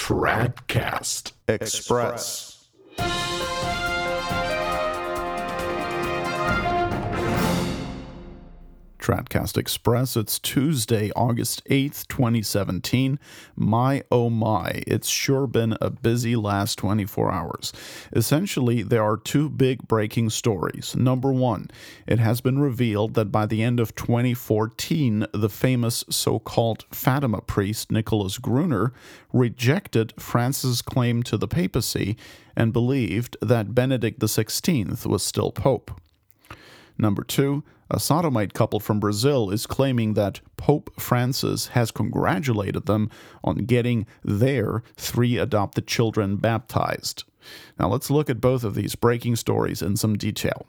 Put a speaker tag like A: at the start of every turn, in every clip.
A: Tradcast
B: Express. Tradcast Express. It's Tuesday, August 8th, 2017. My oh my, it's sure been a busy last 24 hours. Essentially, there are two big breaking stories. Number one, it has been revealed that by the end of 2014, the famous so called Fatima priest Nicholas Gruner rejected Francis' claim to the papacy and believed that Benedict XVI was still pope. Number two, a sodomite couple from Brazil is claiming that Pope Francis has congratulated them on getting their three adopted children baptized. Now let's look at both of these breaking stories in some detail.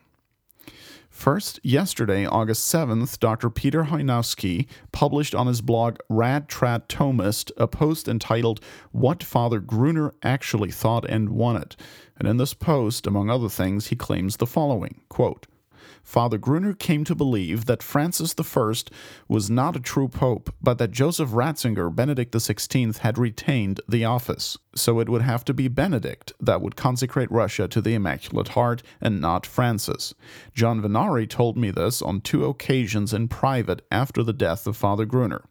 B: First, yesterday, August 7th, Dr. Peter Chojnowski published on his blog Rad Trad Thomist a post entitled What Father Gruner Actually Thought and Wanted. And in this post, among other things, he claims the following quote, Father Gruner came to believe that Francis I was not a true pope, but that Joseph Ratzinger, Benedict XVI, had retained the office. So it would have to be Benedict that would consecrate Russia to the Immaculate Heart and not Francis. John Vennari told me this on two occasions in private after the death of Father Gruner.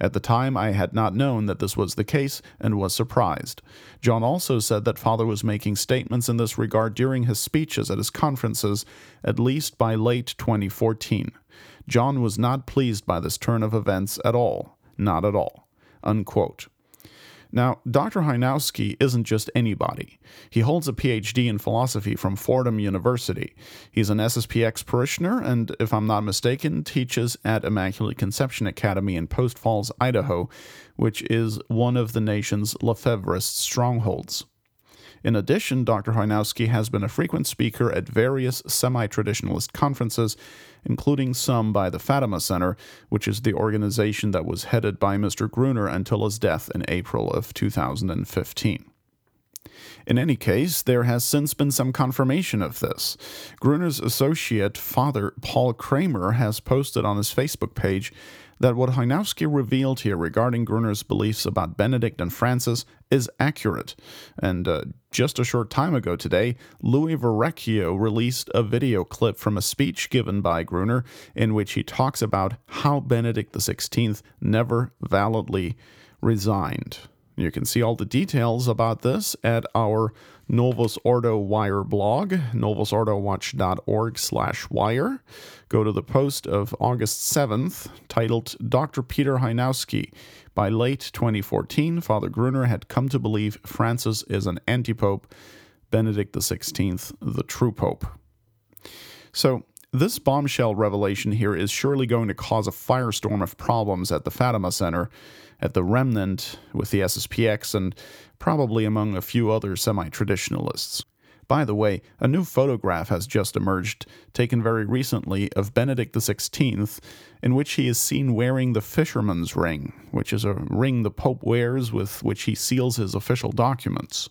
B: At the time, I had not known that this was the case and was surprised. John also said that Father was making statements in this regard during his speeches at his conferences, at least by late 2014. John was not pleased by this turn of events at all. Not at all. Unquote. Now, Dr. Chojnowski isn't just anybody. He holds a PhD in philosophy from Fordham University. He's an SSPX parishioner and, if I'm not mistaken, teaches at Immaculate Conception Academy in Post Falls, Idaho, which is one of the nation's Lefebvrist strongholds. In addition, Dr. Chojnowski has been a frequent speaker at various semi traditionalist conferences, including some by the Fatima Center, which is the organization that was headed by Mr. Gruner until his death in April of 2015. In any case, there has since been some confirmation of this. Gruner's associate, Father Paul Kramer, has posted on his Facebook page that what Chojnowski revealed here regarding Gruner's beliefs about Benedict and Francis is accurate. And uh, just a short time ago today, Louis Verrecchio released a video clip from a speech given by Gruner in which he talks about how Benedict XVI never validly resigned. You can see all the details about this at our Novus Ordo Wire blog, novusordowatch.org slash wire. Go to the post of August 7th titled Dr. Peter Chojnowski. By late 2014, Father Gruner had come to believe Francis is an antipope, Benedict XVI the true pope. So, this bombshell revelation here is surely going to cause a firestorm of problems at the Fatima Center, at the Remnant with the SSPX, and probably among a few other semi traditionalists. By the way, a new photograph has just emerged, taken very recently, of Benedict XVI, in which he is seen wearing the fisherman's ring, which is a ring the Pope wears with which he seals his official documents.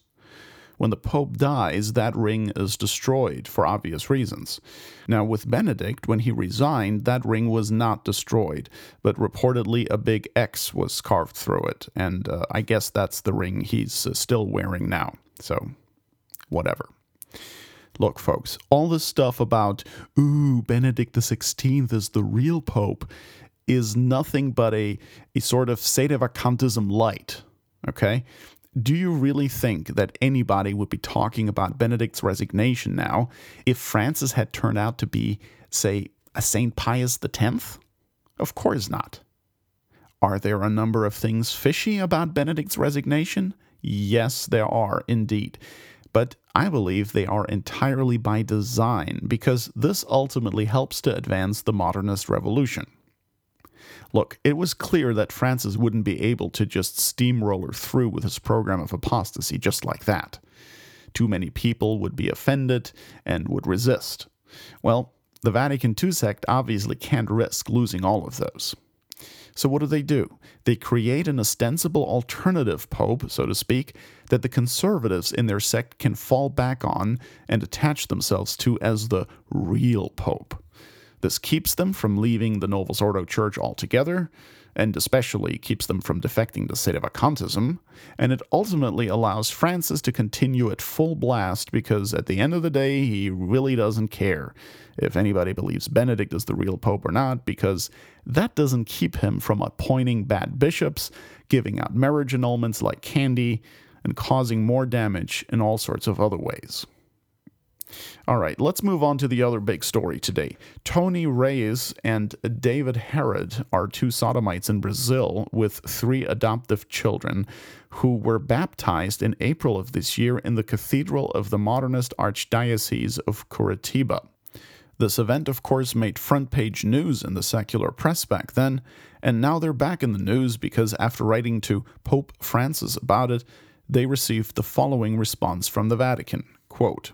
B: When the Pope dies, that ring is destroyed for obvious reasons. Now, with Benedict, when he resigned, that ring was not destroyed, but reportedly a big X was carved through it, and uh, I guess that's the ring he's uh, still wearing now. So, whatever. Look, folks, all this stuff about, ooh, Benedict XVI is the real Pope is nothing but a, a sort of sedevacantism light. Okay? Do you really think that anybody would be talking about Benedict's resignation now if Francis had turned out to be, say, a St. Pius X? Of course not. Are there a number of things fishy about Benedict's resignation? Yes, there are indeed. But I believe they are entirely by design because this ultimately helps to advance the modernist revolution. Look, it was clear that Francis wouldn't be able to just steamroller through with his program of apostasy just like that. Too many people would be offended and would resist. Well, the Vatican II sect obviously can't risk losing all of those. So, what do they do? They create an ostensible alternative pope, so to speak, that the conservatives in their sect can fall back on and attach themselves to as the real pope. This keeps them from leaving the Novus Ordo Church altogether, and especially keeps them from defecting to Sedevacantism, and it ultimately allows Francis to continue at full blast because at the end of the day, he really doesn't care if anybody believes Benedict is the real pope or not, because that doesn't keep him from appointing bad bishops, giving out marriage annulments like candy, and causing more damage in all sorts of other ways. All right, let's move on to the other big story today. Tony Reyes and David Harrad are two sodomites in Brazil with three adoptive children who were baptized in April of this year in the Cathedral of the Modernist Archdiocese of Curitiba. This event, of course, made front page news in the secular press back then, and now they're back in the news because after writing to Pope Francis about it, they received the following response from the Vatican quote,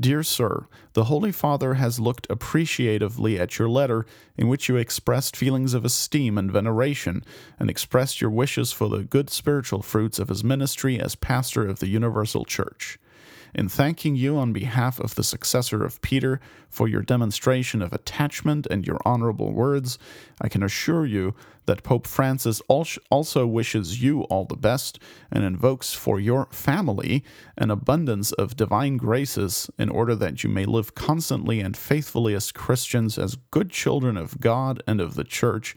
B: Dear Sir, the Holy Father has looked appreciatively at your letter, in which you expressed feelings of esteem and veneration, and expressed your wishes for the good spiritual fruits of his ministry as pastor of the Universal Church in thanking you on behalf of the successor of Peter for your demonstration of attachment and your honorable words, I can assure you that Pope Francis also wishes you all the best and invokes for your family an abundance of divine graces in order that you may live constantly and faithfully as Christians, as good children of God and of the Church,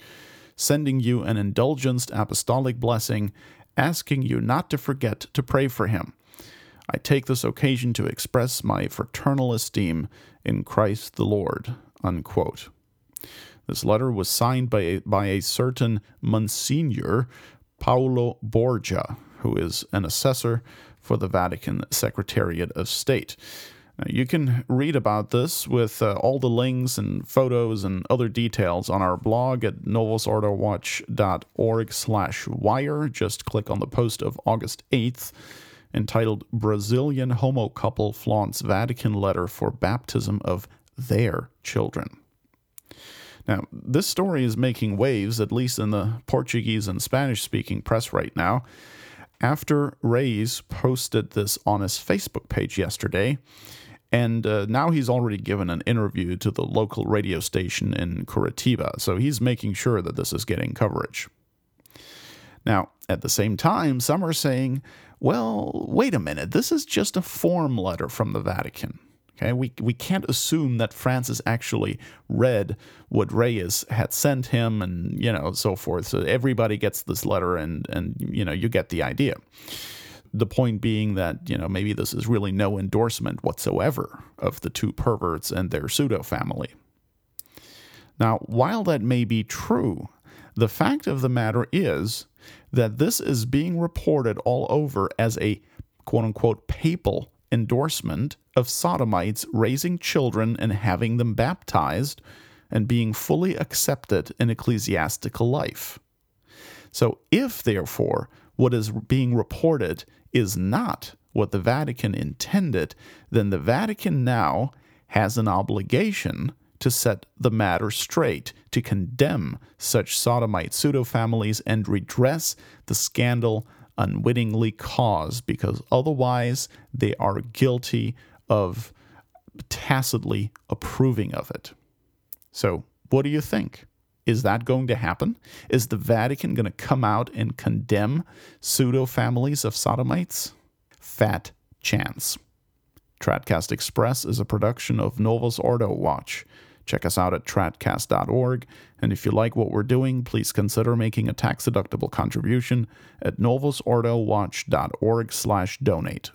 B: sending you an indulgenced apostolic blessing, asking you not to forget to pray for him I take this occasion to express my fraternal esteem in Christ the Lord. Unquote. This letter was signed by a, by a certain Monsignor Paolo Borgia, who is an assessor for the Vatican Secretariat of State. Now, you can read about this with uh, all the links and photos and other details on our blog at novusordowatch.org slash wire. Just click on the post of August 8th entitled Brazilian Homo Couple Flaunts Vatican Letter for Baptism of Their Children. Now, this story is making waves, at least in the Portuguese and Spanish speaking press right now, after Reyes posted this on his Facebook page yesterday. And uh, now he's already given an interview to the local radio station in Curitiba, so he's making sure that this is getting coverage. Now, at the same time, some are saying well, wait a minute, this is just a form letter from the Vatican. Okay, we, we can't assume that Francis actually read what Reyes had sent him and, you know, so forth. So everybody gets this letter and, and, you know, you get the idea. The point being that, you know, maybe this is really no endorsement whatsoever of the two perverts and their pseudo family. Now, while that may be true, the fact of the matter is that this is being reported all over as a quote unquote papal endorsement of sodomites raising children and having them baptized and being fully accepted in ecclesiastical life. So, if therefore what is being reported is not what the Vatican intended, then the Vatican now has an obligation to set the matter straight, to condemn such sodomite pseudo families and redress the scandal unwittingly caused, because otherwise they are guilty of tacitly approving of it. So, what do you think? Is that going to happen? Is the Vatican going to come out and condemn pseudo families of sodomites? Fat chance. Tradcast Express is a production of Novus Ordo Watch. Check us out at tradcast.org, and if you like what we're doing, please consider making a tax-deductible contribution at novusordowatch.org slash donate.